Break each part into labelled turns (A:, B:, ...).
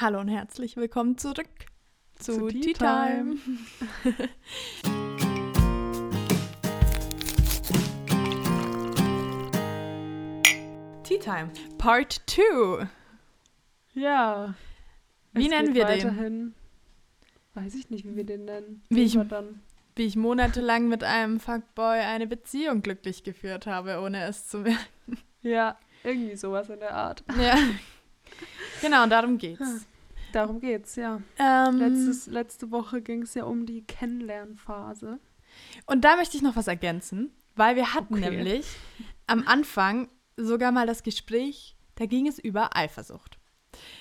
A: Hallo und herzlich willkommen zurück zu,
B: Zu
A: Tea
B: Tea
A: Time. Tea Time Part 2.
B: Ja.
A: Wie nennen wir den?
B: weiterhin. Weiß ich nicht, wie wir den nennen.
A: Wie ich-. Wie ich monatelang mit einem Fuckboy eine Beziehung glücklich geführt habe, ohne es zu merken.
B: Ja, irgendwie sowas in der Art.
A: Ja. Genau, darum geht's.
B: Darum geht's, ja.
A: Ähm,
B: Letztes, letzte Woche ging es ja um die Kennenlernphase.
A: Und da möchte ich noch was ergänzen, weil wir hatten
B: Okay.
A: nämlich am Anfang sogar mal das Gespräch, da ging es über Eifersucht.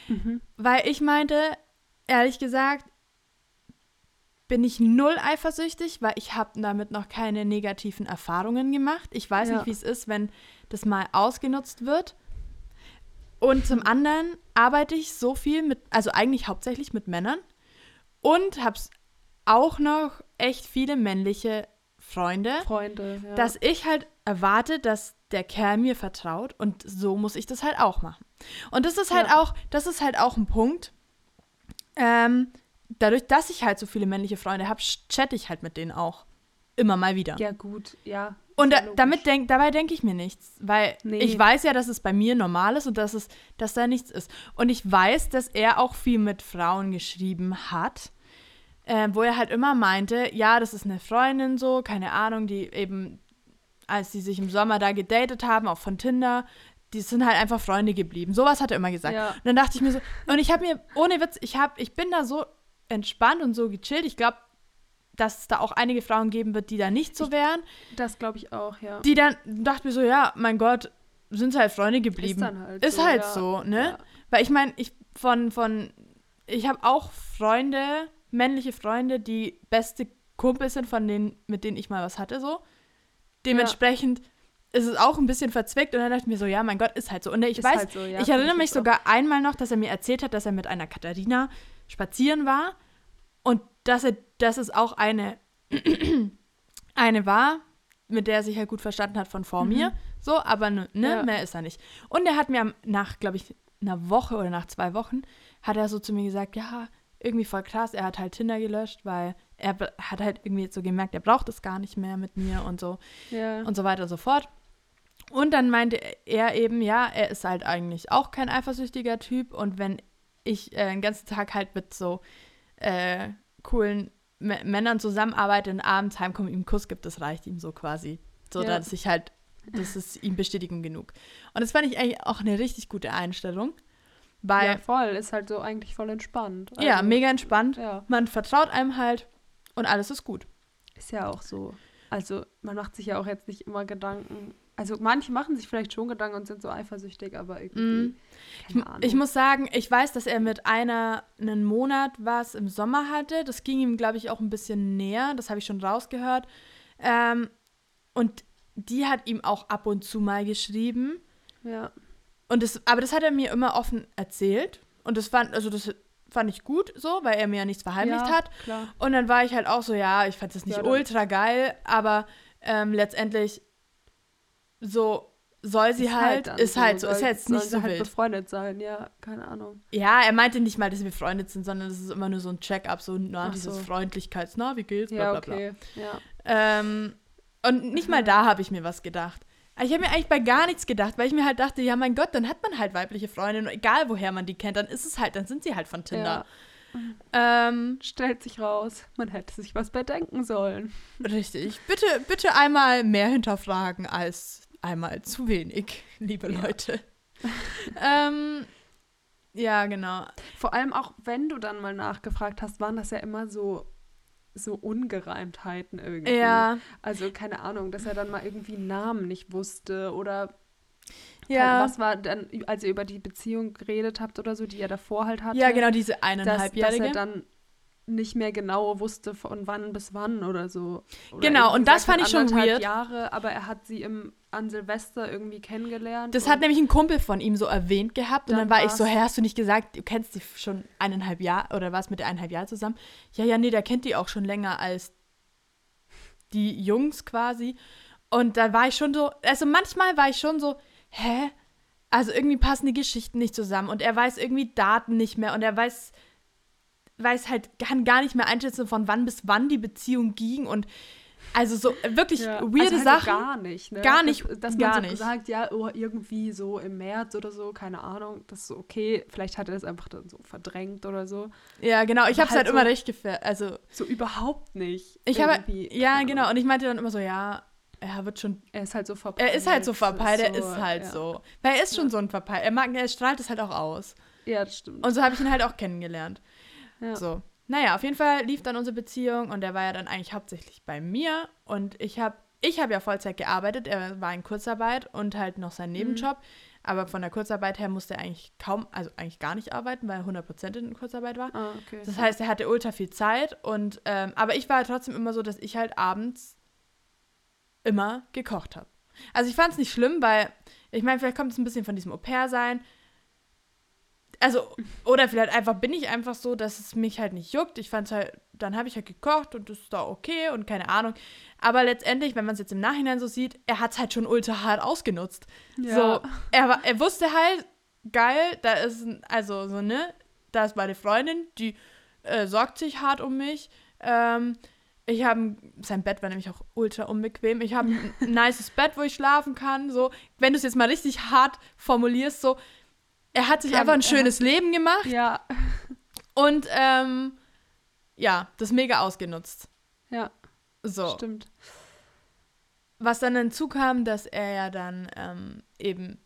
B: Mhm.
A: Weil ich meinte, ehrlich gesagt, bin ich null eifersüchtig, weil ich habe damit noch keine negativen Erfahrungen gemacht. Ich weiß
B: Ja.
A: nicht, wie es ist, wenn das mal ausgenutzt wird. Und zum anderen arbeite ich so viel mit, also eigentlich hauptsächlich mit Männern und habe auch noch echt viele männliche Freunde,
B: Freunde, ja.
A: dass ich halt erwarte, dass der Kerl mir vertraut und so muss ich das halt auch machen. Und das ist halt
B: Ja.
A: auch, das ist halt auch ein Punkt. Ähm, dadurch, dass ich halt so viele männliche Freunde habe, chatte ich halt mit denen auch immer mal wieder.
B: ja, gut, ja.
A: Und da, damit denk, dabei denke ich mir nichts, weil
B: Nee.
A: ich weiß ja, dass es bei mir normal ist und dass, es, dass da nichts ist. Und ich weiß, dass er auch viel mit Frauen geschrieben hat, äh, wo er halt immer meinte, ja, das ist eine Freundin so, keine Ahnung, die eben, als sie sich im Sommer da gedatet haben, auch von Tinder, die sind halt einfach Freunde geblieben. Sowas hat er immer gesagt.
B: Ja.
A: Und dann dachte ich mir so, und ich habe mir, ohne Witz, ich, hab, ich bin da so entspannt und so gechillt. Ich glaube, dass es da auch einige Frauen geben wird, die da nicht so wären
B: Das glaube ich auch, ja.
A: die dann dachte mir so, ja, mein Gott, sind halt Freunde geblieben.
B: Ist dann halt
A: Ist
B: so,
A: halt
B: ja.
A: so, ne?
B: Ja.
A: Weil ich meine, ich von, von, ich habe auch Freunde, männliche Freunde, die beste Kumpels sind, von denen, mit denen ich mal was hatte, so. Dementsprechend ist es auch ein bisschen verzwickt und dann dachte ich mir so, ja, mein Gott, ist halt so. Und ich
B: Ist
A: weiß,
B: halt so, ja,
A: ich erinnere mich
B: jetzt auch.
A: sogar einmal noch, dass er mir erzählt hat, dass er mit einer Katharina spazieren war dass er, dass es auch eine, eine war, mit der er sich halt gut verstanden hat von vor
B: Mhm.
A: mir. So, aber ne,
B: Ja.
A: mehr ist er nicht. Und er hat mir nach, glaube ich, einer Woche oder nach zwei Wochen, hat er so zu mir gesagt, ja, irgendwie voll krass, er hat halt Tinder gelöscht, weil er hat halt irgendwie so gemerkt, er braucht es gar nicht mehr mit mir und so
B: Ja.
A: und so weiter und so fort. Und dann meinte er eben, ja, er ist halt eigentlich auch kein eifersüchtiger Typ und wenn ich äh, den ganzen Tag halt mit so äh, coolen M Männern zusammenarbeite und abends heimkomme, ihm einen Kuss gibt, das reicht ihm so quasi. So,
B: Ja.
A: dass ich halt, das ist ihm Bestätigung genug. Und das fand ich eigentlich auch eine richtig gute Einstellung, weil,
B: ja,
A: ja,
B: voll. Ist halt so eigentlich voll entspannt. Also,
A: mega entspannt.
B: Ja,
A: Man vertraut einem halt und alles ist gut.
B: ist ja auch so. Also, man macht sich ja auch jetzt nicht immer Gedanken. Also, manche machen sich vielleicht schon Gedanken und sind so eifersüchtig, aber irgendwie.
A: Ich,
B: Keine Ahnung.
A: ich muss sagen, ich weiß, dass er mit einer einen Monat was im Sommer hatte. Das ging ihm, glaube ich, auch ein bisschen näher. Das habe ich schon rausgehört. Ähm, und die hat ihm auch ab und zu mal geschrieben.
B: ja.
A: Und das, aber das hat er mir immer offen erzählt. Und das fand, also das fand ich gut so, weil er mir ja nichts verheimlicht
B: ja,
A: hat.
B: Klar.
A: Und dann war ich halt auch so, ja, ich fand das nicht
B: Ja,
A: ultra geil, aber ähm, letztendlich so soll sie
B: Ist
A: halt,
B: dann
A: ist halt so, ist jetzt nicht so
B: halt
A: wild.
B: befreundet sein, ja, keine Ahnung.
A: Ja, er meinte nicht mal, dass wir befreundet sind, sondern das ist immer nur so ein Check-up, so na,
B: Ach
A: dieses
B: so.
A: Freundlichkeits, na, wie geht's, bla
B: Ja,
A: bla bla.
B: okay. Ja.
A: Ähm, und nicht mal da habe ich mir was gedacht. Ich habe mir eigentlich bei gar nichts gedacht, weil ich mir halt dachte, ja, mein Gott, dann hat man halt weibliche Freundinnen, egal woher man die kennt, dann ist es halt, dann sind sie halt von Tinder. Ähm,
B: Stellt sich raus, man hätte sich was bedenken sollen.
A: richtig. Bitte, bitte einmal mehr hinterfragen als einmal zu wenig, liebe
B: Ja.
A: Leute. ähm, ja, genau.
B: Vor allem auch, wenn du dann mal nachgefragt hast, waren das ja immer so, so Ungereimtheiten irgendwie.
A: Ja,
B: Also keine Ahnung, dass er dann mal irgendwie Namen nicht wusste oder
A: ja.
B: was war dann, als ihr über die Beziehung geredet habt oder so, die er davor halt hatte.
A: Ja, genau, diese
B: dass, dass
A: eineinhalbjährige.
B: er dann nicht mehr genau wusste von wann bis wann oder so. Oder
A: Genau, und das fand ich schon
B: anderthalb
A: weird.
B: Jahre, aber er hat sie im, an Silvester irgendwie kennengelernt.
A: Das hat nämlich ein Kumpel von ihm so erwähnt gehabt und dann,
B: Dann
A: war ich so, hä, hast du nicht gesagt, du kennst die schon eineinhalb Jahre oder warst mit der eineinhalb Jahre zusammen? Ja, ja, nee, der kennt die auch schon länger als die Jungs quasi. Und da war ich schon so, also manchmal war ich schon so, hä? also irgendwie passen die Geschichten nicht zusammen und er weiß irgendwie Daten nicht mehr und er weiß, weiß halt, kann gar nicht mehr einschätzen, von wann bis wann die Beziehung ging und also so wirklich ja. weirde also halt Sachen.
B: Gar nicht, ne?
A: Gar nicht.
B: Dass, dass
A: gar
B: man
A: so
B: nicht. sagt, ja, oh, irgendwie so im März oder so, keine Ahnung, das ist so okay. Vielleicht hat er das einfach dann so verdrängt oder so.
A: Ja, genau. Ich habe es halt, halt so, immer recht gefällt. Also
B: so überhaupt nicht.
A: Ich habe ja genau. Und ich meinte dann immer so, ja, er wird schon.
B: Er ist halt so verpeilt.
A: Er ist halt so verpeilt. Er ist halt ja. so. Weil er ist schon ja. so ein verpeilt. Er mag, er strahlt es halt auch aus.
B: Ja, das stimmt.
A: Und so habe ich ihn halt auch kennengelernt. Ja. So. Naja, auf jeden Fall lief dann unsere Beziehung und er war ja dann eigentlich hauptsächlich bei mir und ich habe ich hab ja Vollzeit gearbeitet, er war in Kurzarbeit und halt noch sein Nebenjob, mhm. aber von der Kurzarbeit her musste er eigentlich kaum, also eigentlich gar nicht arbeiten, weil er 100% in Kurzarbeit war.
B: Ah, okay.
A: Das heißt, er hatte ultra viel Zeit und, ähm, aber ich war halt trotzdem immer so, dass ich halt abends immer gekocht habe. Also ich fand es nicht schlimm, weil, ich meine, vielleicht kommt es ein bisschen von diesem Au-pair-Sein, also, oder vielleicht einfach bin ich einfach so, dass es mich halt nicht juckt. Ich fand's halt, dann habe ich halt gekocht und das ist da okay und keine Ahnung. Aber letztendlich, wenn man es jetzt im Nachhinein so sieht, er hat es halt schon ultra hart ausgenutzt. Ja. So, er, er wusste halt, geil, da ist, also so, ne, da ist meine Freundin, die äh, sorgt sich hart um mich. Ähm, ich habe, sein Bett war nämlich auch ultra unbequem. Ich habe ein nices Bett, wo ich schlafen kann. So, wenn du es jetzt mal richtig hart formulierst, so, er hat sich einfach ein schönes Leben gemacht.
B: Ja.
A: Und ähm, ja, das mega ausgenutzt.
B: Ja.
A: So.
B: Stimmt.
A: Was dann hinzukam, dass er ja dann ähm, eben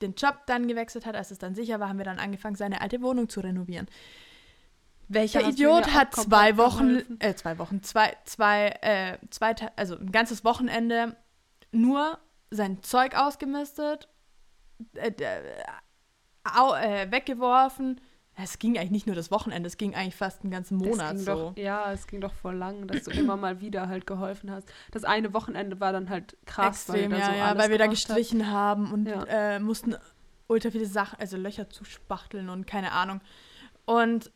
A: den Job dann gewechselt hat, als es dann sicher war, haben wir dann angefangen, seine alte Wohnung zu renovieren. Welcher Idiot hat zwei Wochen, äh, zwei Wochen, zwei, zwei, äh, zwei, also ein ganzes Wochenende nur sein Zeug ausgemistet äh, äh, weggeworfen. Es ging eigentlich nicht nur das Wochenende, es ging eigentlich fast einen ganzen Monat so.
B: Doch, ja, es ging doch voll lang, dass du immer mal wieder halt geholfen hast. Das eine Wochenende war dann halt krass,
A: Extrem, weil, ja, so ja, weil wir da gestrichen hat. haben und ja. äh, mussten ultra viele Sachen, also Löcher zuspachteln und keine Ahnung. Und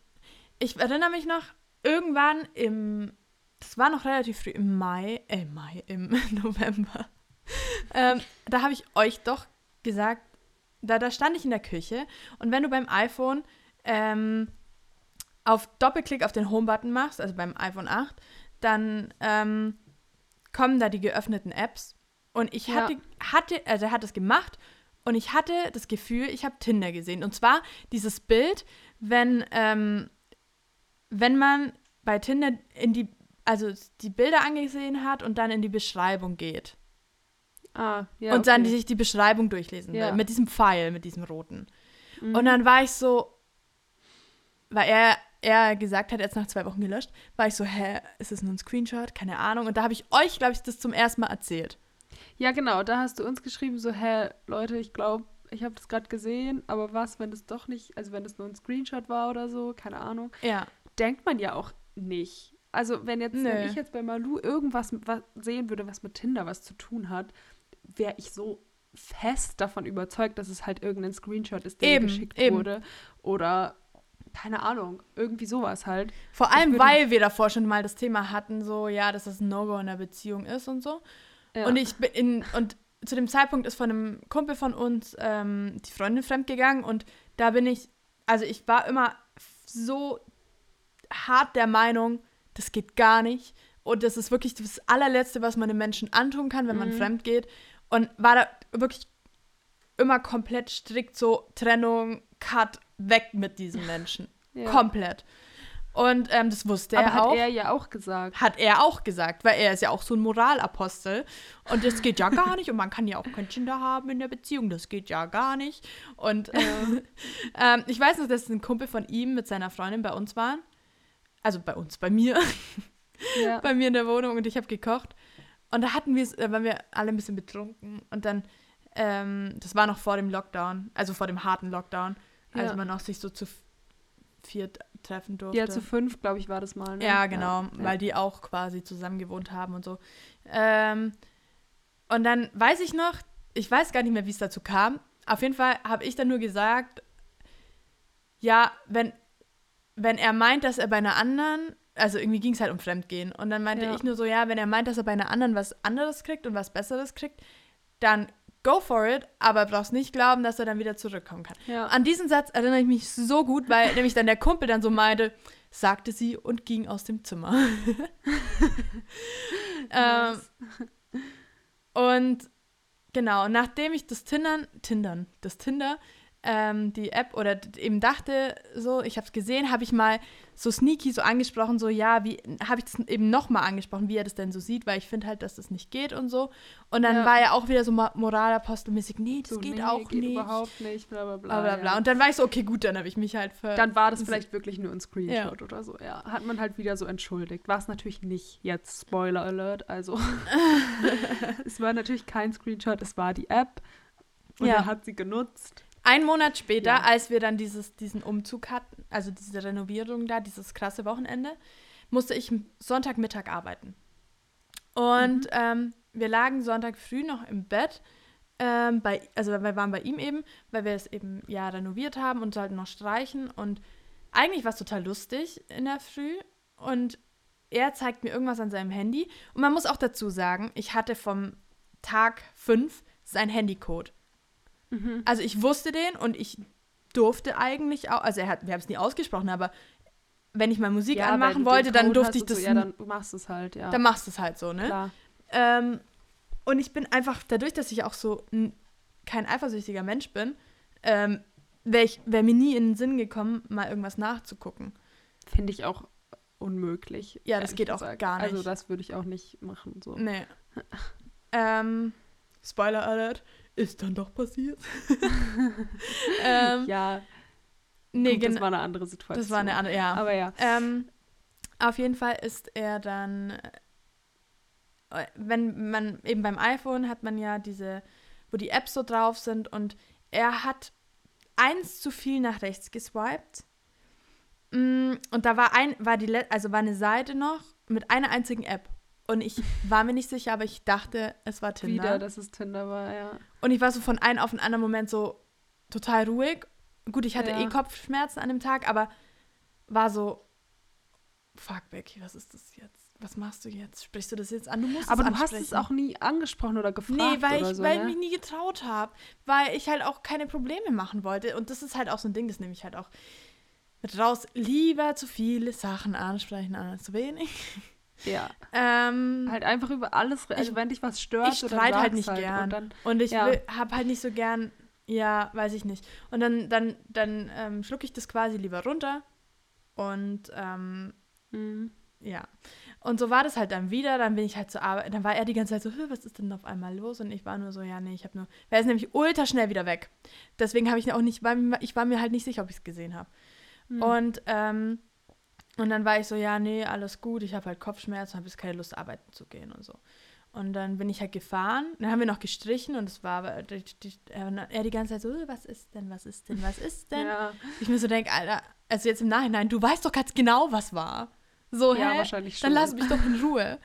A: ich erinnere mich noch, irgendwann im, das war noch relativ früh, im Mai, äh, Mai, im November, ähm, da habe ich euch doch gesagt, da, da stand ich in der Küche und wenn du beim iPhone ähm, auf Doppelklick auf den Home-Button machst, also beim iPhone 8, dann ähm, kommen da die geöffneten Apps. Und ich ja. hatte, hatte, also er hat es gemacht und ich hatte das Gefühl, ich habe Tinder gesehen. Und zwar dieses Bild, wenn, ähm, wenn man bei Tinder in die, also die Bilder angesehen hat und dann in die Beschreibung geht.
B: Ah, ja.
A: Und dann die sich die Beschreibung durchlesen ja. will. Mit diesem Pfeil, mit diesem roten. Mhm. Und dann war ich so, weil er, er gesagt hat, er hat nach zwei Wochen gelöscht, war ich so, hä, ist das nur ein Screenshot? Keine Ahnung. Und da habe ich euch, glaube ich, das zum ersten Mal erzählt.
B: Ja, genau. Da hast du uns geschrieben, so, hä, Leute, ich glaube, ich habe das gerade gesehen, aber was, wenn das doch nicht, also wenn das nur ein Screenshot war oder so, keine Ahnung.
A: Ja.
B: Denkt man ja auch nicht. Also wenn jetzt, wenn ich jetzt bei Malu irgendwas sehen würde, was mit Tinder was zu tun hat, wäre ich so fest davon überzeugt, dass es halt irgendein Screenshot ist, der eben, geschickt eben. wurde. Oder keine Ahnung, irgendwie sowas halt.
A: Vor allem, weil wir davor schon mal das Thema hatten, so, ja, dass das ein No-Go in der Beziehung ist und so. Ja. Und ich bin in, und zu dem Zeitpunkt ist von einem Kumpel von uns ähm, die Freundin fremdgegangen und da bin ich, also ich war immer so hart der Meinung, das geht gar nicht. Und das ist wirklich das allerletzte, was man einem Menschen antun kann, wenn man mhm. fremd geht. Und war da wirklich immer komplett strikt so Trennung, Cut, weg mit diesem Menschen. Ja. Komplett. Und ähm, das wusste
B: Aber
A: er
B: auch.
A: hat
B: er ja auch gesagt.
A: Hat er auch gesagt, weil er ist ja auch so ein Moralapostel. Und das geht ja gar nicht. Und man kann ja auch kein Kinder haben in der Beziehung. Das geht ja gar nicht. Und ja. ähm, ich weiß noch, dass ein Kumpel von ihm mit seiner Freundin bei uns war. Also bei uns, bei mir. Ja. bei mir in der Wohnung. Und ich habe gekocht. Und da hatten wir, da waren wir alle ein bisschen betrunken. Und dann, ähm, das war noch vor dem Lockdown, also vor dem harten Lockdown, ja. als man auch sich so zu viert treffen durfte.
B: Ja, zu fünf, glaube ich, war das mal. Ne?
A: Ja, genau, ja. weil die auch quasi zusammen gewohnt haben und so. Ähm, und dann weiß ich noch, ich weiß gar nicht mehr, wie es dazu kam. Auf jeden Fall habe ich dann nur gesagt, ja, wenn, wenn er meint, dass er bei einer anderen also irgendwie ging es halt um Fremdgehen. Und dann meinte ja. ich nur so, ja, wenn er meint, dass er bei einer anderen was anderes kriegt und was Besseres kriegt, dann go for it, aber brauchst nicht glauben, dass er dann wieder zurückkommen kann.
B: Ja.
A: An diesen Satz erinnere ich mich so gut, weil nämlich dann der Kumpel dann so meinte, sagte sie und ging aus dem Zimmer. ähm, und genau, nachdem ich das Tindern, Tindern, das Tinder ähm, die App oder eben dachte, so, ich habe es gesehen, habe ich mal so sneaky so angesprochen, so, ja, wie, habe ich das eben nochmal angesprochen, wie er das denn so sieht, weil ich finde halt, dass das nicht geht und so. Und dann ja. war er auch wieder so moralapostelmäßig, nee, das so, geht nee, auch geht nicht.
B: überhaupt nicht, bla bla
A: bla. bla, bla. Ja. Und dann war ich so, okay, gut, dann habe ich mich halt für.
B: Dann war das vielleicht wirklich nur ein Screenshot ja. oder so, ja. Hat man halt wieder so entschuldigt. War es natürlich nicht jetzt, Spoiler Alert, also. es war natürlich kein Screenshot, es war die App. Und er hat sie genutzt.
A: Ein Monat später, ja. als wir dann dieses, diesen Umzug hatten, also diese Renovierung da, dieses krasse Wochenende, musste ich Sonntagmittag arbeiten. Und mhm. ähm, wir lagen Sonntag früh noch im Bett. Ähm, bei, also wir waren bei ihm eben, weil wir es eben ja renoviert haben und sollten noch streichen. Und eigentlich war es total lustig in der Früh. Und er zeigt mir irgendwas an seinem Handy. Und man muss auch dazu sagen, ich hatte vom Tag 5 sein Handycode. Mhm. Also ich wusste den und ich durfte eigentlich auch, also er hat, wir haben es nie ausgesprochen, aber wenn ich mal Musik ja, anmachen wollte, dann durfte ich das.
B: So, ja, dann machst du es halt, ja.
A: Dann machst du es halt so, ne?
B: Klar.
A: Ähm, und ich bin einfach, dadurch, dass ich auch so kein eifersüchtiger Mensch bin, ähm, wäre wär mir nie in den Sinn gekommen, mal irgendwas nachzugucken.
B: Finde ich auch unmöglich.
A: Ja, das geht gesagt. auch gar nicht.
B: Also das würde ich auch nicht machen. So.
A: Nee. ähm, Spoiler Alert ist dann doch passiert.
B: ähm, ja. Nee, Gut, das war eine andere Situation.
A: Das war eine andere, ja.
B: Aber ja.
A: Ähm, auf jeden Fall ist er dann, äh, wenn man eben beim iPhone hat man ja diese, wo die Apps so drauf sind und er hat eins zu viel nach rechts geswiped. Mm, und da war ein, war die, also war eine Seite noch mit einer einzigen App. Und ich war mir nicht sicher, aber ich dachte, es war Tinder.
B: Wieder, dass es Tinder war, ja.
A: Und ich war so von einem auf den anderen Moment so total ruhig. Gut, ich hatte ja. eh Kopfschmerzen an dem Tag, aber war so, fuck Becky, was ist das jetzt? Was machst du jetzt? Sprichst du das jetzt an? Du musst
B: Aber
A: du
B: hast es auch nie angesprochen oder gefragt
A: Nee, weil
B: ich,
A: so, weil ich mich nie getraut habe. Weil ich halt auch keine Probleme machen wollte. Und das ist halt auch so ein Ding, das nehme ich halt auch mit raus. Lieber zu viele Sachen ansprechen als zu wenig.
B: Ja.
A: Ähm,
B: halt einfach über alles, also ich, wenn dich was stört,
A: ich streite halt nicht halt gern. Und, dann, und ich ja. habe halt nicht so gern, ja, weiß ich nicht. Und dann, dann, dann ähm, schlucke ich das quasi lieber runter. Und ähm,
B: mhm.
A: ja. Und so war das halt dann wieder. Dann bin ich halt zur Arbeit. Dann war er die ganze Zeit so, was ist denn auf einmal los? Und ich war nur so, ja, nee, ich habe nur. Er ist nämlich ultra schnell wieder weg. Deswegen habe ich auch nicht, ich war mir halt nicht sicher, ob ich es gesehen habe. Mhm. Und ähm, und dann war ich so, ja, nee, alles gut, ich habe halt Kopfschmerzen, habe jetzt keine Lust, arbeiten zu gehen und so. Und dann bin ich halt gefahren, dann haben wir noch gestrichen und es war die, die, er die ganze Zeit so, äh, was ist denn, was ist denn, was ist denn?
B: Ja.
A: Ich mir so denke, Alter, also jetzt im Nachhinein, du weißt doch ganz genau, was war. So,
B: ja,
A: hä?
B: wahrscheinlich
A: schon. Dann lass mich doch in Ruhe.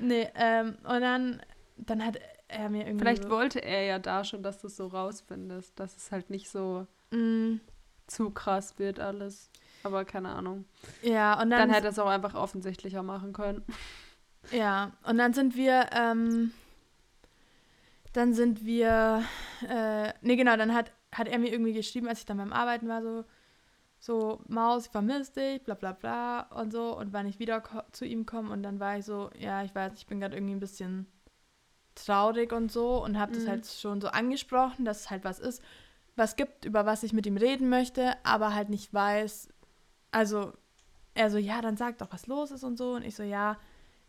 A: nee, ähm, und dann, dann hat er mir irgendwie.
B: Vielleicht wollte er ja da schon, dass du es so rausfindest, dass es halt nicht so
A: mm.
B: zu krass wird alles. Aber keine Ahnung.
A: Ja, und dann.
B: Dann hätte es auch einfach offensichtlicher machen können.
A: Ja, und dann sind wir, ähm, dann sind wir, äh, nee, genau, dann hat, hat er mir irgendwie geschrieben, als ich dann beim Arbeiten war, so, so, Maus, ich vermisse dich, bla bla bla und so. Und wann ich wieder zu ihm komme und dann war ich so, ja, ich weiß, ich bin gerade irgendwie ein bisschen traurig und so und habe mhm. das halt schon so angesprochen, dass es halt was ist, was gibt, über was ich mit ihm reden möchte, aber halt nicht weiß, also er so, ja, dann sag doch, was los ist und so. Und ich so, ja,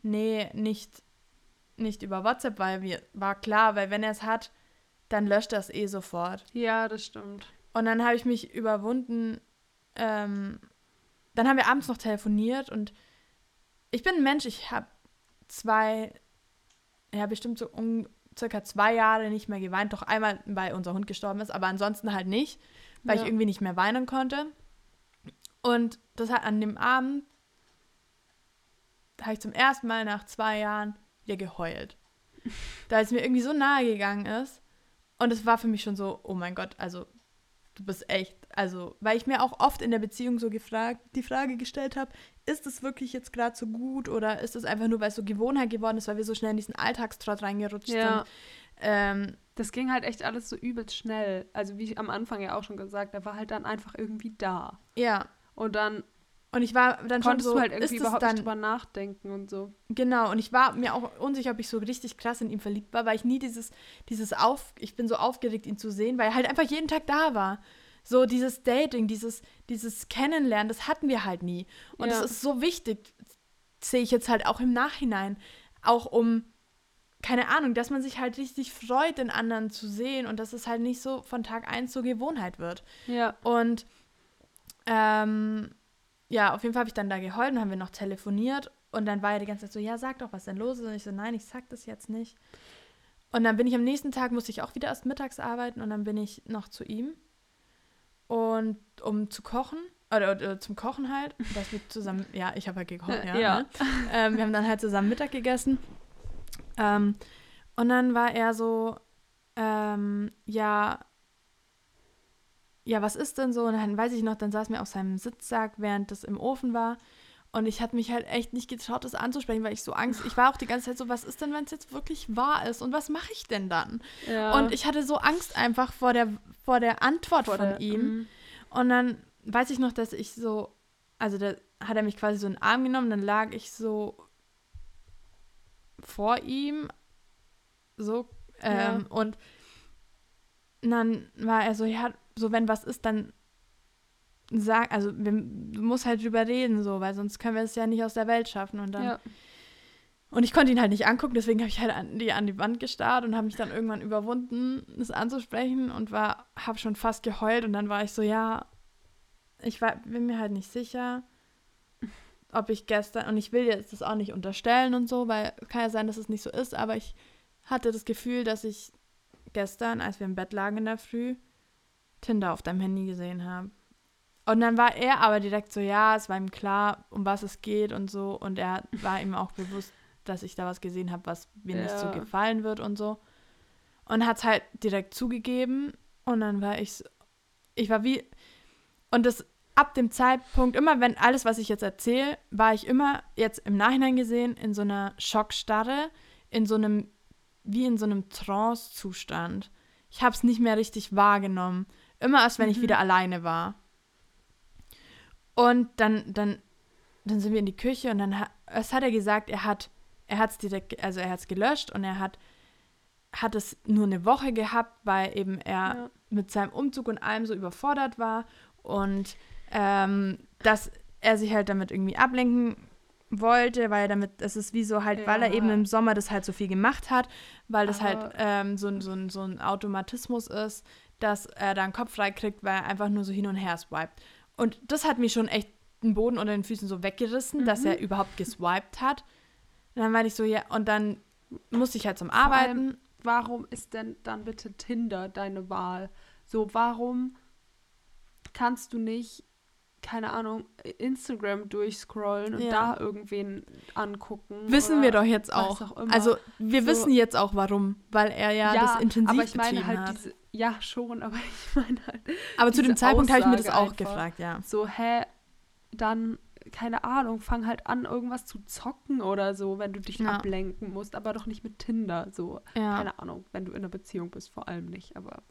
A: nee, nicht, nicht über WhatsApp, weil mir war klar, weil wenn er es hat, dann löscht er es eh sofort.
B: Ja, das stimmt.
A: Und dann habe ich mich überwunden. Ähm, dann haben wir abends noch telefoniert und ich bin ein Mensch, ich habe zwei, ja, bestimmt so um, circa zwei Jahre nicht mehr geweint. Doch einmal, weil unser Hund gestorben ist, aber ansonsten halt nicht, weil ja. ich irgendwie nicht mehr weinen konnte. Und das hat an dem Abend, da habe ich zum ersten Mal nach zwei Jahren wieder geheult. da es mir irgendwie so nahe gegangen ist. Und es war für mich schon so, oh mein Gott, also du bist echt, also, weil ich mir auch oft in der Beziehung so gefragt, die Frage gestellt habe, ist es wirklich jetzt gerade so gut oder ist es einfach nur, weil es so Gewohnheit geworden ist, weil wir so schnell in diesen Alltagstrott reingerutscht
B: ja.
A: sind. Ähm,
B: das ging halt echt alles so übelst schnell. Also wie ich am Anfang ja auch schon gesagt, er war halt dann einfach irgendwie da.
A: Ja.
B: Und dann
A: und ich war dann schon so,
B: du halt irgendwie überhaupt dann, nicht drüber nachdenken und so.
A: Genau, und ich war mir auch unsicher, ob ich so richtig krass in ihm verliebt war, weil ich nie dieses, dieses Auf, ich bin so aufgeregt, ihn zu sehen, weil er halt einfach jeden Tag da war. So dieses Dating, dieses, dieses Kennenlernen, das hatten wir halt nie. Und ja. das ist so wichtig, sehe ich jetzt halt auch im Nachhinein. Auch um, keine Ahnung, dass man sich halt richtig freut, den anderen zu sehen und dass es halt nicht so von Tag eins zur Gewohnheit wird.
B: Ja.
A: Und ähm, ja, auf jeden Fall habe ich dann da geheult und haben wir noch telefoniert. Und dann war er die ganze Zeit so, ja, sag doch, was denn los ist. Und ich so, nein, ich sag das jetzt nicht. Und dann bin ich am nächsten Tag, musste ich auch wieder erst mittags arbeiten und dann bin ich noch zu ihm. Und um zu kochen, oder, oder zum Kochen halt, dass wir zusammen, ja, ich habe halt gekocht, ja. ja. Ne? Ähm, wir haben dann halt zusammen Mittag gegessen. Ähm, und dann war er so, ähm, ja, ja, was ist denn so? Und dann weiß ich noch, dann saß mir auf seinem Sitzsack, während das im Ofen war. Und ich hatte mich halt echt nicht getraut, das anzusprechen, weil ich so Angst, ich war auch die ganze Zeit so, was ist denn, wenn es jetzt wirklich wahr ist? Und was mache ich denn dann? Ja. Und ich hatte so Angst einfach vor der, vor der Antwort vor von der, ihm. Mm. Und dann weiß ich noch, dass ich so, also da hat er mich quasi so in den Arm genommen, dann lag ich so vor ihm, so, ähm, ja. und dann war er so, ja, so wenn was ist, dann sag, also wir, du musst halt drüber reden, so, weil sonst können wir es ja nicht aus der Welt schaffen. Und dann. Ja. Und ich konnte ihn halt nicht angucken, deswegen habe ich halt an die, an die Wand gestarrt und habe mich dann irgendwann überwunden, das anzusprechen und war, habe schon fast geheult und dann war ich so, ja, ich war, bin mir halt nicht sicher, ob ich gestern, und ich will jetzt das auch nicht unterstellen und so, weil kann ja sein, dass es nicht so ist, aber ich hatte das Gefühl, dass ich gestern, als wir im Bett lagen in der Früh, Tinder auf deinem Handy gesehen habe. Und dann war er aber direkt so, ja, es war ihm klar, um was es geht und so. Und er war ihm auch bewusst, dass ich da was gesehen habe, was mir ja. nicht so gefallen wird und so. Und hat es halt direkt zugegeben. Und dann war ich, ich war wie, und das ab dem Zeitpunkt, immer wenn alles, was ich jetzt erzähle, war ich immer jetzt im Nachhinein gesehen in so einer Schockstarre, in so einem, wie in so einem Trance-Zustand. Ich habe es nicht mehr richtig wahrgenommen. Immer erst, wenn mhm. ich wieder alleine war. Und dann, dann, dann sind wir in die Küche und dann hat, was hat er gesagt, er hat, er hat es direkt, also er hat es gelöscht und er hat, hat es nur eine Woche gehabt, weil eben er ja. mit seinem Umzug und allem so überfordert war und ähm, dass er sich halt damit irgendwie ablenken wollte, weil damit, das ist wie so halt, ja. weil er eben im Sommer das halt so viel gemacht hat, weil das halt, Aber halt ähm, so, so, so ein Automatismus ist, dass er da einen Kopf frei kriegt, weil er einfach nur so hin und her swiped. Und das hat mich schon echt den Boden unter den Füßen so weggerissen, mhm. dass er überhaupt geswiped hat. Und dann war ich so, ja, und dann musste ich halt zum Arbeiten. Allem,
B: warum ist denn dann bitte Tinder deine Wahl? So, warum kannst du nicht keine Ahnung, Instagram durchscrollen und ja. da irgendwen angucken.
A: Wissen wir doch jetzt auch. auch also wir so. wissen jetzt auch warum, weil er ja, ja das intensiv aber ich meine halt hat. Diese,
B: ja, schon, aber ich meine halt.
A: Aber zu dem Zeitpunkt habe ich mir das auch einfach. gefragt, ja.
B: So, hä, dann keine Ahnung, fang halt an, irgendwas zu zocken oder so, wenn du dich ja. ablenken musst, aber doch nicht mit Tinder. So, keine Ahnung, wenn du in einer Beziehung bist, vor allem nicht. Aber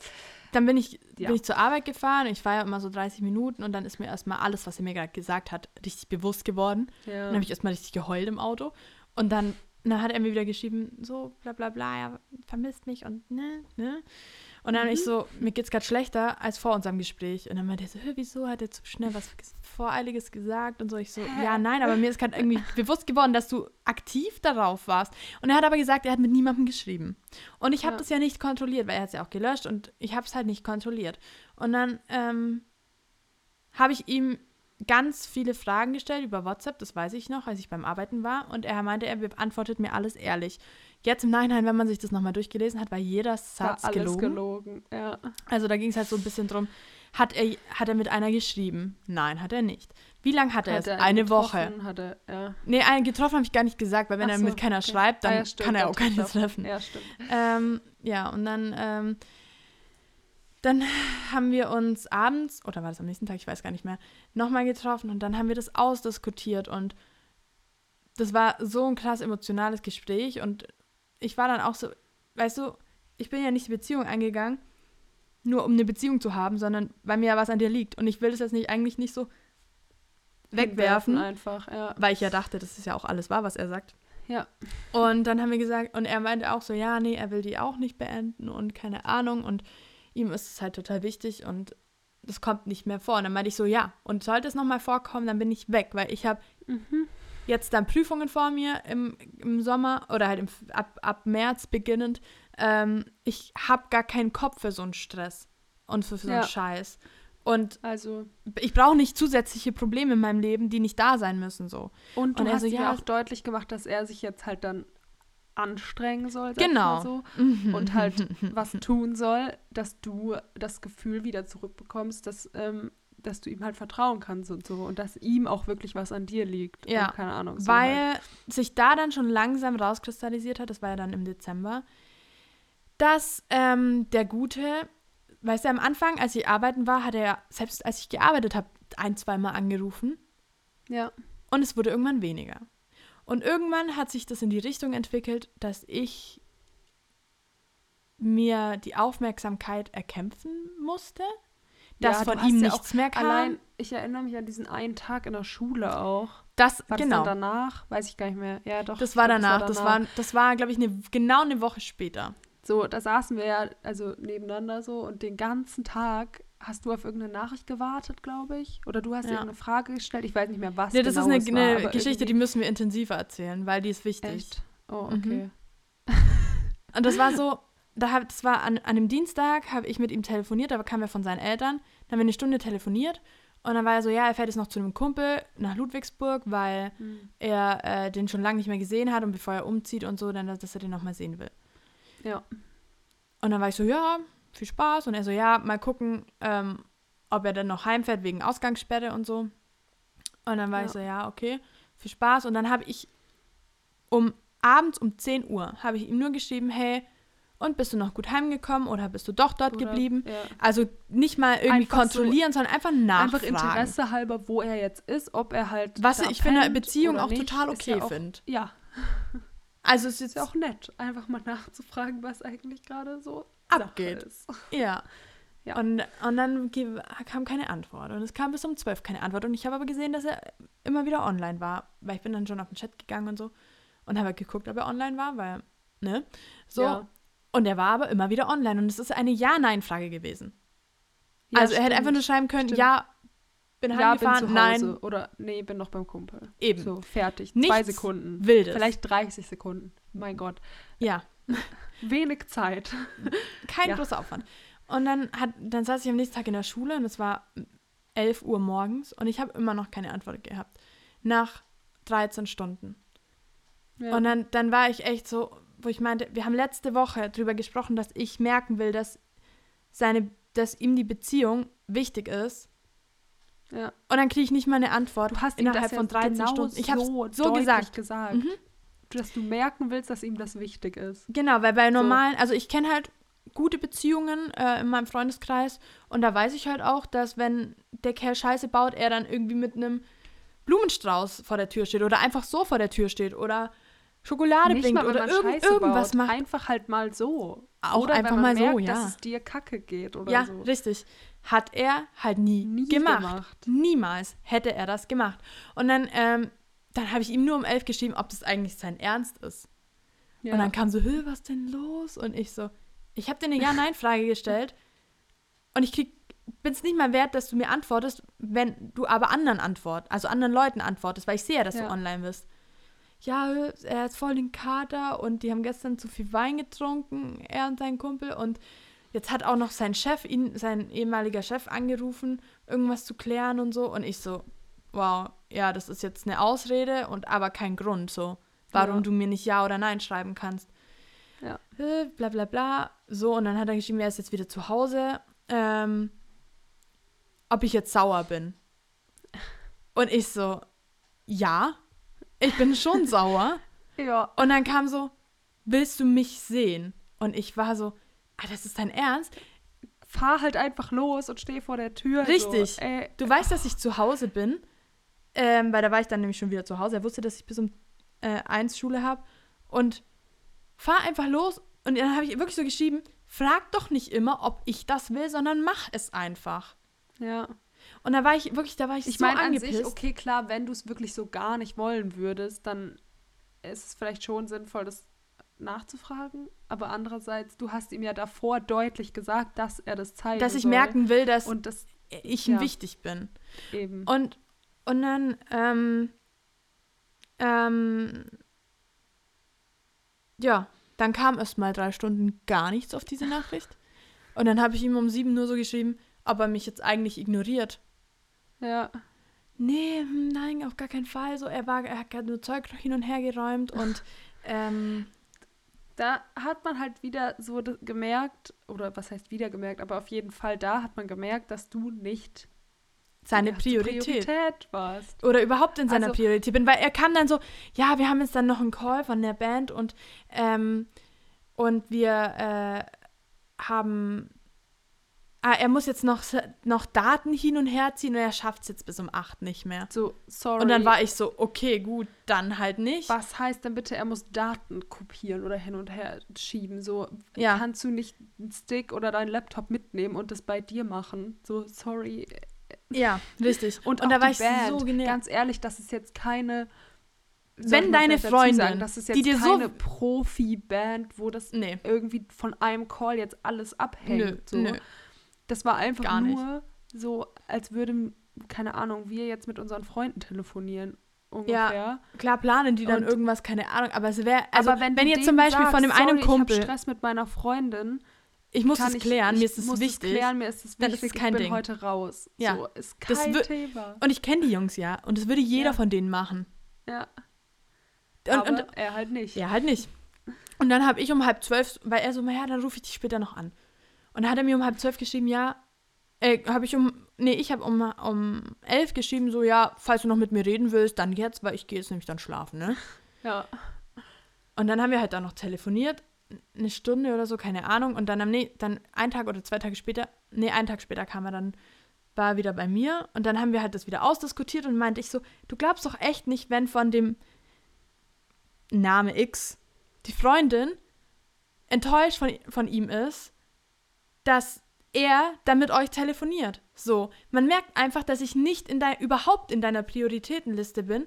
A: dann bin ich, ja. bin ich zur Arbeit gefahren. Ich war ja immer so 30 Minuten und dann ist mir erstmal alles, was er mir gerade gesagt hat, richtig bewusst geworden. Ja. Dann habe ich erstmal richtig geheult im Auto. Und dann, dann hat er mir wieder geschrieben, so bla bla bla, er vermisst mich und ne, ne. Und dann mhm. ich so, mir geht's gerade schlechter als vor unserem Gespräch. Und dann meinte er so, wieso hat er zu schnell was Voreiliges gesagt? Und so, ich so, ja, nein, aber mir ist gerade irgendwie bewusst geworden, dass du aktiv darauf warst. Und er hat aber gesagt, er hat mit niemandem geschrieben. Und ich habe ja. das ja nicht kontrolliert, weil er hat es ja auch gelöscht und ich habe es halt nicht kontrolliert. Und dann ähm, habe ich ihm ganz viele Fragen gestellt über WhatsApp, das weiß ich noch, als ich beim Arbeiten war. Und er meinte, er beantwortet mir alles ehrlich. Jetzt im Nachhinein, wenn man sich das nochmal durchgelesen hat, war jeder Satz war alles gelogen. gelogen.
B: Ja.
A: Also da ging es halt so ein bisschen drum, hat er, hat er mit einer geschrieben? Nein, hat er nicht. Wie lange hat er hat es? Er eine Woche.
B: Hat er, ja.
A: Nee, einen getroffen habe ich gar nicht gesagt, weil wenn so, er mit keiner okay. schreibt, dann ah, ja, stimmt, kann er auch keine treffen.
B: Ja, stimmt.
A: Ähm, ja, und dann, ähm, dann haben wir uns abends, oder war das am nächsten Tag, ich weiß gar nicht mehr, nochmal getroffen und dann haben wir das ausdiskutiert und das war so ein krass emotionales Gespräch und ich war dann auch so, weißt du, ich bin ja nicht die Beziehung eingegangen, nur um eine Beziehung zu haben, sondern weil mir ja was an dir liegt. Und ich will das jetzt nicht eigentlich nicht so wegwerfen.
B: einfach, ja.
A: Weil ich ja dachte, das ist ja auch alles wahr, was er sagt.
B: Ja.
A: Und dann haben wir gesagt, und er meinte auch so, ja, nee, er will die auch nicht beenden und keine Ahnung. Und ihm ist es halt total wichtig und das kommt nicht mehr vor. Und dann meinte ich so, ja, und sollte es nochmal vorkommen, dann bin ich weg, weil ich habe mhm. Jetzt dann Prüfungen vor mir im, im Sommer oder halt im, ab, ab März beginnend. Ähm, ich habe gar keinen Kopf für so einen Stress und für, für so einen Scheiß. Und
B: also
A: ich brauche nicht zusätzliche Probleme in meinem Leben, die nicht da sein müssen so.
B: Und du und hast so, ja auch deutlich gemacht, dass er sich jetzt halt dann anstrengen soll,
A: genau.
B: so, und halt was tun soll, dass du das Gefühl wieder zurückbekommst, dass, ähm, dass du ihm halt vertrauen kannst und so und dass ihm auch wirklich was an dir liegt.
A: Ja,
B: und keine Ahnung.
A: So weil halt. sich da dann schon langsam rauskristallisiert hat, das war ja dann im Dezember, dass ähm, der Gute weißt du, am Anfang, als ich arbeiten war, hat er, selbst als ich gearbeitet habe, ein, zweimal angerufen.
B: Ja.
A: Und es wurde irgendwann weniger. Und irgendwann hat sich das in die Richtung entwickelt, dass ich mir die Aufmerksamkeit erkämpfen musste, dass ja, von ihm nichts ja mehr kam. Allein,
B: ich erinnere mich an diesen einen Tag in der Schule auch.
A: Das,
B: war
A: genau.
B: Das danach? Weiß ich gar nicht mehr. Ja, doch.
A: Das war danach. Das war, danach. das war, war glaube ich, eine, genau eine Woche später.
B: So, da saßen wir ja also nebeneinander so und den ganzen Tag hast du auf irgendeine Nachricht gewartet, glaube ich. Oder du hast ja. irgendeine Frage gestellt. Ich weiß nicht mehr, was.
A: Nee, das genau ist eine, war, eine Geschichte, die müssen wir intensiver erzählen, weil die ist wichtig.
B: Echt? Oh, mhm. okay.
A: Mhm. und das war so, da hab, das war an, an einem Dienstag, habe ich mit ihm telefoniert, da kam er von seinen Eltern. Dann haben wir eine Stunde telefoniert und dann war er so, ja, er fährt jetzt noch zu einem Kumpel nach Ludwigsburg, weil mhm. er äh, den schon lange nicht mehr gesehen hat und bevor er umzieht und so, dann, dass er den nochmal sehen will.
B: Ja.
A: Und dann war ich so, ja, viel Spaß. Und er so, ja, mal gucken, ähm, ob er dann noch heimfährt wegen Ausgangssperre und so. Und dann war ja. ich so, ja, okay, viel Spaß. Und dann habe ich um abends um 10 Uhr habe ich ihm nur geschrieben, hey, und bist du noch gut heimgekommen oder bist du doch dort oder, geblieben? Ja. Also nicht mal irgendwie einfach kontrollieren, so, sondern einfach nachfragen.
B: Einfach Interesse halber, wo er jetzt ist, ob er halt.
A: Was ich für eine Beziehung auch nicht, total okay ja finde.
B: Ja. Also es ist ja auch nett, einfach mal nachzufragen, was eigentlich gerade so
A: abgeht. Ist. Ja. ja. Und, und dann kam keine Antwort. Und es kam bis um zwölf keine Antwort. Und ich habe aber gesehen, dass er immer wieder online war. Weil ich bin dann schon auf den Chat gegangen und so. Und habe halt geguckt, ob er online war, weil, ne? So. Ja. Und er war aber immer wieder online. Und es ist eine Ja-Nein-Frage gewesen. Ja, also er stimmt. hätte einfach nur schreiben können, stimmt. ja, bin ja, heimgefahren, bin nein.
B: Oder nee, bin noch beim Kumpel.
A: Eben.
B: So, fertig.
A: Nichts
B: Zwei Sekunden.
A: Wildes.
B: Vielleicht 30 Sekunden. Mein Gott.
A: Ja.
B: Wenig Zeit.
A: Kein ja. großer Aufwand. Und dann, hat, dann saß ich am nächsten Tag in der Schule und es war 11 Uhr morgens und ich habe immer noch keine Antwort gehabt. Nach 13 Stunden. Ja. Und dann, dann war ich echt so, wo ich meinte, wir haben letzte Woche darüber gesprochen, dass ich merken will, dass seine, dass ihm die Beziehung wichtig ist
B: ja.
A: Und dann kriege ich nicht mal eine Antwort
B: du hast innerhalb von 13 genau Stunden.
A: Ich habe so, so gesagt.
B: gesagt. Mhm. Dass du merken willst, dass ihm das wichtig ist.
A: Genau, weil bei normalen, so. also ich kenne halt gute Beziehungen äh, in meinem Freundeskreis und da weiß ich halt auch, dass wenn der Kerl Scheiße baut, er dann irgendwie mit einem Blumenstrauß vor der Tür steht oder einfach so vor der Tür steht oder Schokolade Nicht bringt mal, oder irgend, irgendwas baut. macht.
B: Einfach halt mal so.
A: Auch oder einfach mal merkt, so, ja.
B: dass es dir kacke geht oder
A: ja,
B: so.
A: Ja, richtig. Hat er halt nie, nie gemacht. gemacht. Niemals hätte er das gemacht. Und dann, ähm, dann habe ich ihm nur um elf geschrieben, ob das eigentlich sein Ernst ist. Ja. Und dann kam so, was denn los? Und ich so, ich habe dir eine Ja-Nein-Frage gestellt und ich krieg bin es nicht mal wert, dass du mir antwortest, wenn du aber anderen antwortest, also anderen Leuten antwortest, weil ich sehe ja, dass ja. du online bist ja, er hat voll den Kater und die haben gestern zu viel Wein getrunken, er und sein Kumpel. Und jetzt hat auch noch sein Chef, ihn, sein ehemaliger Chef, angerufen, irgendwas zu klären und so. Und ich so, wow, ja, das ist jetzt eine Ausrede und aber kein Grund, so, warum ja. du mir nicht Ja oder Nein schreiben kannst.
B: Ja.
A: Äh, bla bla bla. So, und dann hat er geschrieben, er ist jetzt wieder zu Hause. Ähm, ob ich jetzt sauer bin. Und ich so, ja ich bin schon sauer.
B: Ja.
A: Und dann kam so, willst du mich sehen? Und ich war so, ah, das ist dein Ernst?
B: Fahr halt einfach los und steh vor der Tür.
A: Richtig.
B: So,
A: du weißt, dass ich zu Hause bin, ähm, weil da war ich dann nämlich schon wieder zu Hause. Er wusste, dass ich bis um äh, eins Schule habe. Und fahr einfach los Und dann habe ich wirklich so geschrieben, frag doch nicht immer, ob ich das will, sondern mach es einfach.
B: Ja.
A: Und da war ich wirklich, da war ich,
B: ich
A: so
B: mein,
A: angepisst.
B: An sich, okay, klar, wenn du es wirklich so gar nicht wollen würdest, dann ist es vielleicht schon sinnvoll, das nachzufragen. Aber andererseits, du hast ihm ja davor deutlich gesagt, dass er das zeigen
A: Dass ich
B: soll.
A: merken will, dass
B: und das,
A: ich ihm wichtig bin.
B: Eben.
A: Und, und dann, ähm, ähm, ja, dann kam erst mal drei Stunden gar nichts auf diese Nachricht. Und dann habe ich ihm um sieben nur so geschrieben, ob er mich jetzt eigentlich ignoriert.
B: Ja.
A: Nee, hm, nein, auf gar keinen Fall. So, er war, er hat gerade nur Zeug noch hin und her geräumt und ähm,
B: da hat man halt wieder so gemerkt, oder was heißt wieder gemerkt, aber auf jeden Fall da hat man gemerkt, dass du nicht
A: seine Priorität.
B: Priorität warst.
A: Oder überhaupt in seiner
B: Also-
A: Priorität bin. Weil er kam dann so, ja, wir haben jetzt dann noch einen Call von der Band und, ähm, und wir äh, haben. Ah, er muss jetzt noch, noch Daten hin und her ziehen und er schafft es jetzt bis um 8 nicht mehr.
B: So, sorry.
A: Und dann war ich so, okay, gut, dann halt nicht.
B: was heißt denn bitte, er muss Daten kopieren oder hin und her schieben? So,
A: Ja.
B: kannst du nicht einen Stick oder deinen Laptop mitnehmen und das bei dir machen? So, sorry.
A: Ja, richtig.
B: Und,
A: Und da war ich
B: Band,
A: so genervt.
B: Ganz ehrlich, das ist jetzt keine.
A: Wenn deine Freundin,
B: sagen, das ist jetzt
A: die dir so-
B: keine Profi-Band, wo das
A: Nee.
B: irgendwie von einem Call jetzt alles abhängt.
A: Nö,
B: so.
A: nö.
B: Das war einfach
A: Gar nicht.
B: nur so, als würden, keine Ahnung, wir jetzt mit unseren Freunden telefonieren. Ungefähr.
A: Klar planen die dann
B: Und-
A: irgendwas, keine Ahnung, aber es wäre, also
B: Aber wenn,
A: wenn, jetzt zum Beispiel von dem
B: sagst,
A: einen
B: sorry,
A: Kumpel,
B: Ich habe Stress mit meiner Freundin.
A: ich muss es klären,
B: ich
A: mir ist es wichtig.
B: Es klären, mir ist es
A: dann
B: wichtig.
A: ist es kein
B: ich bin
A: Ding.
B: heute raus.
A: Ja.
B: So, ist kein Thema.
A: Und ich kenne die Jungs ja und das würde jeder
B: Ja.
A: von denen machen.
B: Ja.
A: Und,
B: aber
A: und
B: er halt nicht.
A: ja, halt nicht. Und dann habe ich um halb zwölf, weil er so, ja, dann rufe ich dich später noch an. Und dann hat er mir um halb zwölf geschrieben, ja, äh, habe ich um, nee, ich habe um, um elf geschrieben, so, ja, falls du noch mit mir reden willst, dann jetzt, weil ich gehe jetzt nämlich dann schlafen, ne?
B: Ja.
A: Und dann haben wir halt dann noch telefoniert, eine Stunde oder so, keine Ahnung. Und dann am nee, dann ein Tag oder zwei Tage später, nee, einen Tag später kam er dann, war er wieder bei mir und dann haben wir halt das wieder ausdiskutiert und meinte ich so, du glaubst doch echt nicht, wenn von dem Name X die Freundin enttäuscht von, von ihm ist, dass er dann mit euch telefoniert. So, man merkt einfach, dass ich nicht in dein, überhaupt in deiner Prioritätenliste bin.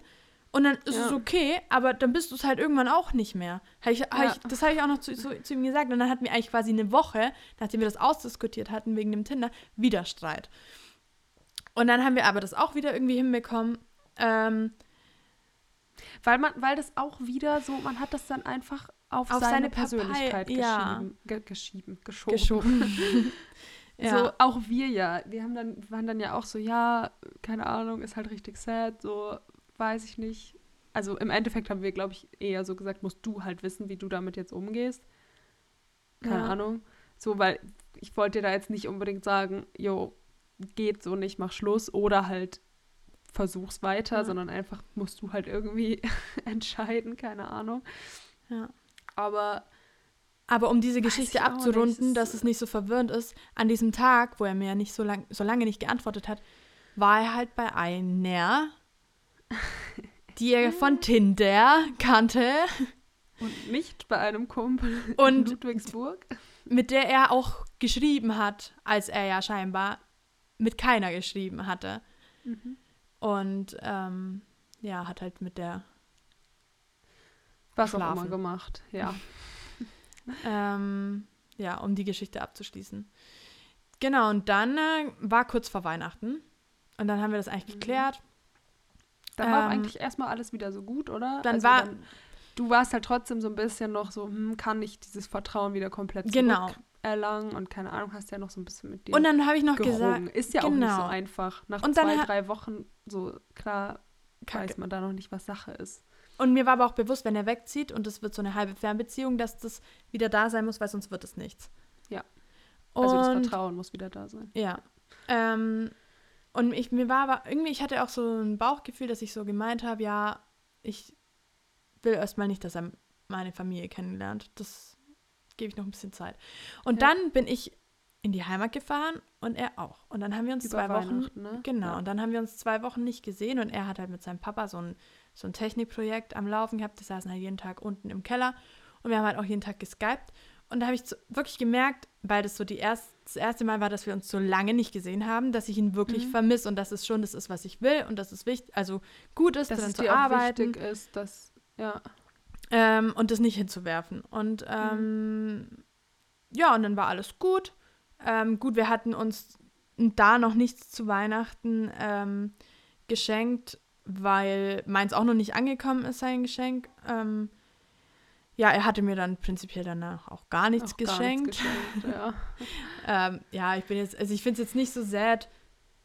A: Und dann ist
B: Ja.
A: es okay, aber dann bist du es halt irgendwann auch nicht mehr. Hab ich, hab
B: Ja.
A: ich, das habe ich auch noch zu, zu, zu ihm gesagt. Und dann hatten wir eigentlich quasi eine Woche, nachdem wir das ausdiskutiert hatten wegen dem Tinder, wieder Streit. Und dann haben wir aber das auch wieder irgendwie hinbekommen. Ähm,
B: Weil man, weil das auch wieder so, man hat das dann einfach auf,
A: Auf
B: seine,
A: seine
B: Persönlichkeit
A: Partei, ja.
B: ge geschieben, geschoben.
A: geschoben. ja.
B: So, auch wir ja. Wir haben dann, waren dann ja auch so, ja, keine Ahnung, ist halt richtig sad, so, weiß ich nicht. Also im Endeffekt haben wir, glaube ich, eher so gesagt, musst du halt wissen, wie du damit jetzt umgehst. Keine
A: Ja.
B: Ahnung. So, weil ich wollte dir da jetzt nicht unbedingt sagen, jo, geht so nicht, mach Schluss oder halt versuch's weiter,
A: Ja.
B: sondern einfach musst du halt irgendwie entscheiden, keine Ahnung.
A: ja.
B: Aber
A: Aber um diese Geschichte
B: nicht,
A: abzurunden,
B: es-
A: dass es nicht so verwirrend ist, an diesem Tag, wo er mir nicht so, lang, so lange nicht geantwortet hat, war er halt bei einer, die er von Tinder kannte
B: und nicht bei einem Kumpel
A: Und-
B: in Ludwigsburg.
A: mit der er auch geschrieben hat, als er ja scheinbar mit keiner geschrieben hatte.
B: Mhm.
A: Und ähm, ja, hat halt mit der,
B: Was auch
A: Schlafen.
B: immer gemacht, ja.
A: ähm, ja, um die Geschichte abzuschließen. Genau, und dann äh, war kurz vor Weihnachten. Und dann haben wir das eigentlich
B: Mhm.
A: geklärt.
B: Dann war auch
A: Ähm,
B: eigentlich erstmal alles wieder so gut, oder?
A: dann war-
B: du warst halt trotzdem so ein bisschen noch so, hm, kann ich dieses Vertrauen wieder komplett
A: Genau.
B: erlangen und keine Ahnung, hast ja noch so ein bisschen mit dem
A: Und dann habe ich noch
B: gerungen.
A: gesagt,
B: Ist ja auch nicht so
A: genau.
B: einfach. Nach
A: Und dann
B: zwei, drei Wochen, so klar,
A: Kacke.
B: weiß man da noch nicht, was Sache ist.
A: Und mir war aber auch bewusst, wenn er wegzieht und es wird so eine halbe Fernbeziehung, dass das wieder da sein muss, weil sonst wird es nichts.
B: Ja. Also das
A: Und-
B: Vertrauen muss wieder da sein.
A: Ja. Ähm, und ich, mir war aber irgendwie, ich hatte auch so ein Bauchgefühl, dass ich so gemeint habe, ja, ich will erstmal nicht, dass er meine Familie kennenlernt. Das gebe ich noch ein bisschen Zeit. Und
B: Ja.
A: dann bin ich in die Heimat gefahren und er auch. Und dann haben wir uns
B: Über
A: zwei Wochen,
B: ne?
A: genau,
B: Ja.
A: und dann haben wir uns zwei Wochen nicht gesehen und er hat halt mit seinem Papa so ein, so ein Technikprojekt am Laufen gehabt. Die saßen halt jeden Tag unten im Keller und wir haben halt auch jeden Tag geskypt. und da habe ich wirklich gemerkt, weil das so die erst, das erste Mal war, dass wir uns so lange nicht gesehen haben, dass ich ihn wirklich mhm. vermisse und dass es schon das ist, was ich will und dass es wichtig, also gut ist, dass es zu arbeiten.
B: wichtig ist, dass, ja.
A: Ähm, und das nicht hinzuwerfen. Und mhm. ähm, mhm. ja, und dann war alles gut. Ähm, gut, wir hatten uns da noch nichts zu Weihnachten ähm, geschenkt, weil meins auch noch nicht angekommen ist, sein Geschenk. Ähm, ja, er hatte mir dann prinzipiell danach auch gar nichts auch geschenkt. Gar nichts geschenkt ja. ähm, ja, ich bin jetzt, also ich finde es jetzt nicht so sad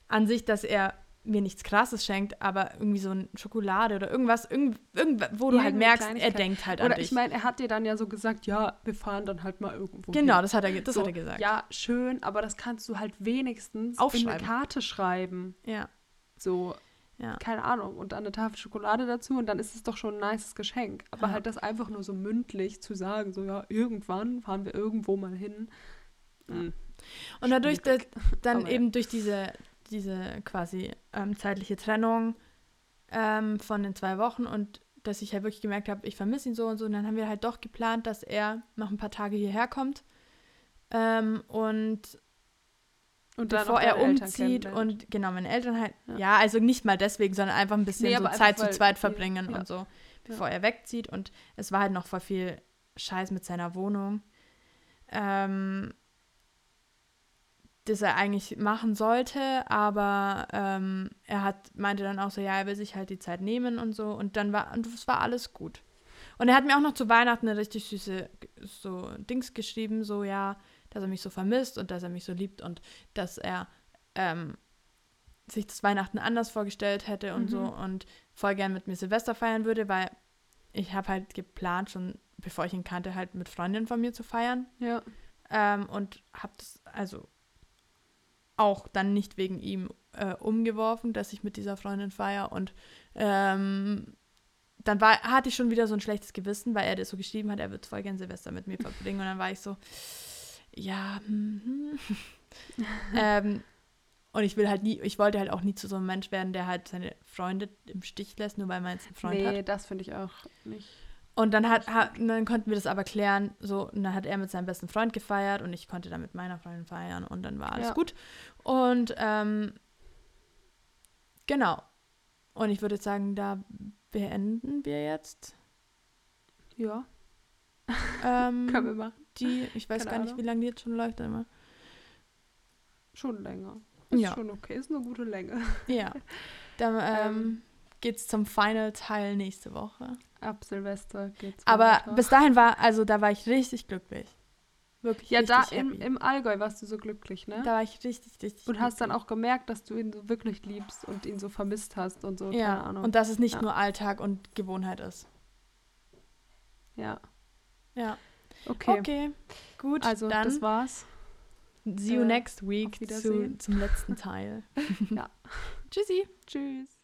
A: an sich, dass er mir nichts Krasses schenkt, aber irgendwie so eine Schokolade oder irgendwas, irgend, irgend, wo du halt merkst, er denkt halt an
B: oder
A: dich.
B: ich meine, er hat dir dann ja so gesagt, ja, wir fahren dann halt mal irgendwo
A: Genau,
B: hin.
A: das hat er, das so, hat er gesagt.
B: Ja, schön, aber das kannst du halt wenigstens in eine Karte schreiben.
A: Ja.
B: So, ja. Keine Ahnung. Und dann eine Tafel Schokolade dazu und dann ist es doch schon ein nices Geschenk. Aber ja. halt das einfach nur so mündlich zu sagen, so ja, irgendwann fahren wir irgendwo mal hin.
A: Mhm. Und dadurch, dass, dann eben durch diese, diese quasi ähm, zeitliche Trennung ähm, von den zwei Wochen und dass ich halt wirklich gemerkt habe, ich vermisse ihn so und so. Und dann haben wir halt doch geplant, dass er noch ein paar Tage hierher kommt. Ähm, und und bevor er umzieht und genau, meine Eltern halt, ja. ja. also nicht mal deswegen, sondern einfach ein bisschen nee, so Zeit zu zweit verbringen ja. und so, bevor ja. er wegzieht. Und es war halt noch voll viel Scheiß mit seiner Wohnung, ähm, das er eigentlich machen sollte, aber ähm, er hat, meinte dann auch so, ja, er will sich halt die Zeit nehmen und so. Und dann war, und es war alles gut. Und er hat mir auch noch zu Weihnachten eine richtig süße so Dings geschrieben, so, ja, dass er mich so vermisst und dass er mich so liebt und dass er ähm, sich das Weihnachten anders vorgestellt hätte und mhm. so und voll gern mit mir Silvester feiern würde, weil ich habe halt geplant, schon bevor ich ihn kannte, halt mit Freundinnen von mir zu feiern.
B: Ja.
A: Ähm, und habe das also auch dann nicht wegen ihm äh, umgeworfen, dass ich mit dieser Freundin feiere und ähm, dann war, hatte ich schon wieder so ein schlechtes Gewissen, weil er das so geschrieben hat, er wird voll gern Silvester mit mir verbringen und dann war ich so, ja, hm, ähm, und ich will halt nie, ich wollte halt auch nie zu so einem Mensch werden, der halt seine Freunde im Stich lässt, nur weil man jetzt einen Freund nee, hat. Nee,
B: das finde ich auch nicht.
A: Und dann hat, hat, dann konnten wir das aber klären, so, und dann hat er mit seinem besten Freund gefeiert und ich konnte dann mit meiner Freundin feiern und dann war alles ja. gut. Und ähm, genau. Und ich würde sagen, da beenden wir jetzt.
B: Ja.
A: Ähm,
B: Können wir machen.
A: Die, ich weiß Keine gar nicht, wie lange die jetzt schon läuft immer.
B: Schon länger. Ist
A: ja.
B: schon okay, ist eine gute Länge.
A: Ja. Dann ähm, ähm, geht's zum Final-Teil nächste Woche.
B: Ab Silvester geht's
A: Aber weiter. bis dahin war, also da war ich richtig glücklich. Wirklich
B: ja,
A: da
B: im, im Allgäu warst du so glücklich, ne?
A: Da war ich richtig, richtig.
B: Und hast dann auch gemerkt, dass du ihn so wirklich liebst und ihn so vermisst hast und so.
A: Ja,
B: keine Ahnung.
A: und dass es nicht ja. nur Alltag und Gewohnheit ist.
B: Ja.
A: Ja.
B: Okay.
A: Okay, gut.
B: Also,
A: dann
B: das war's.
A: See you äh, next week zu, zum letzten Teil.
B: ja.
A: Tschüssi.
B: Tschüss.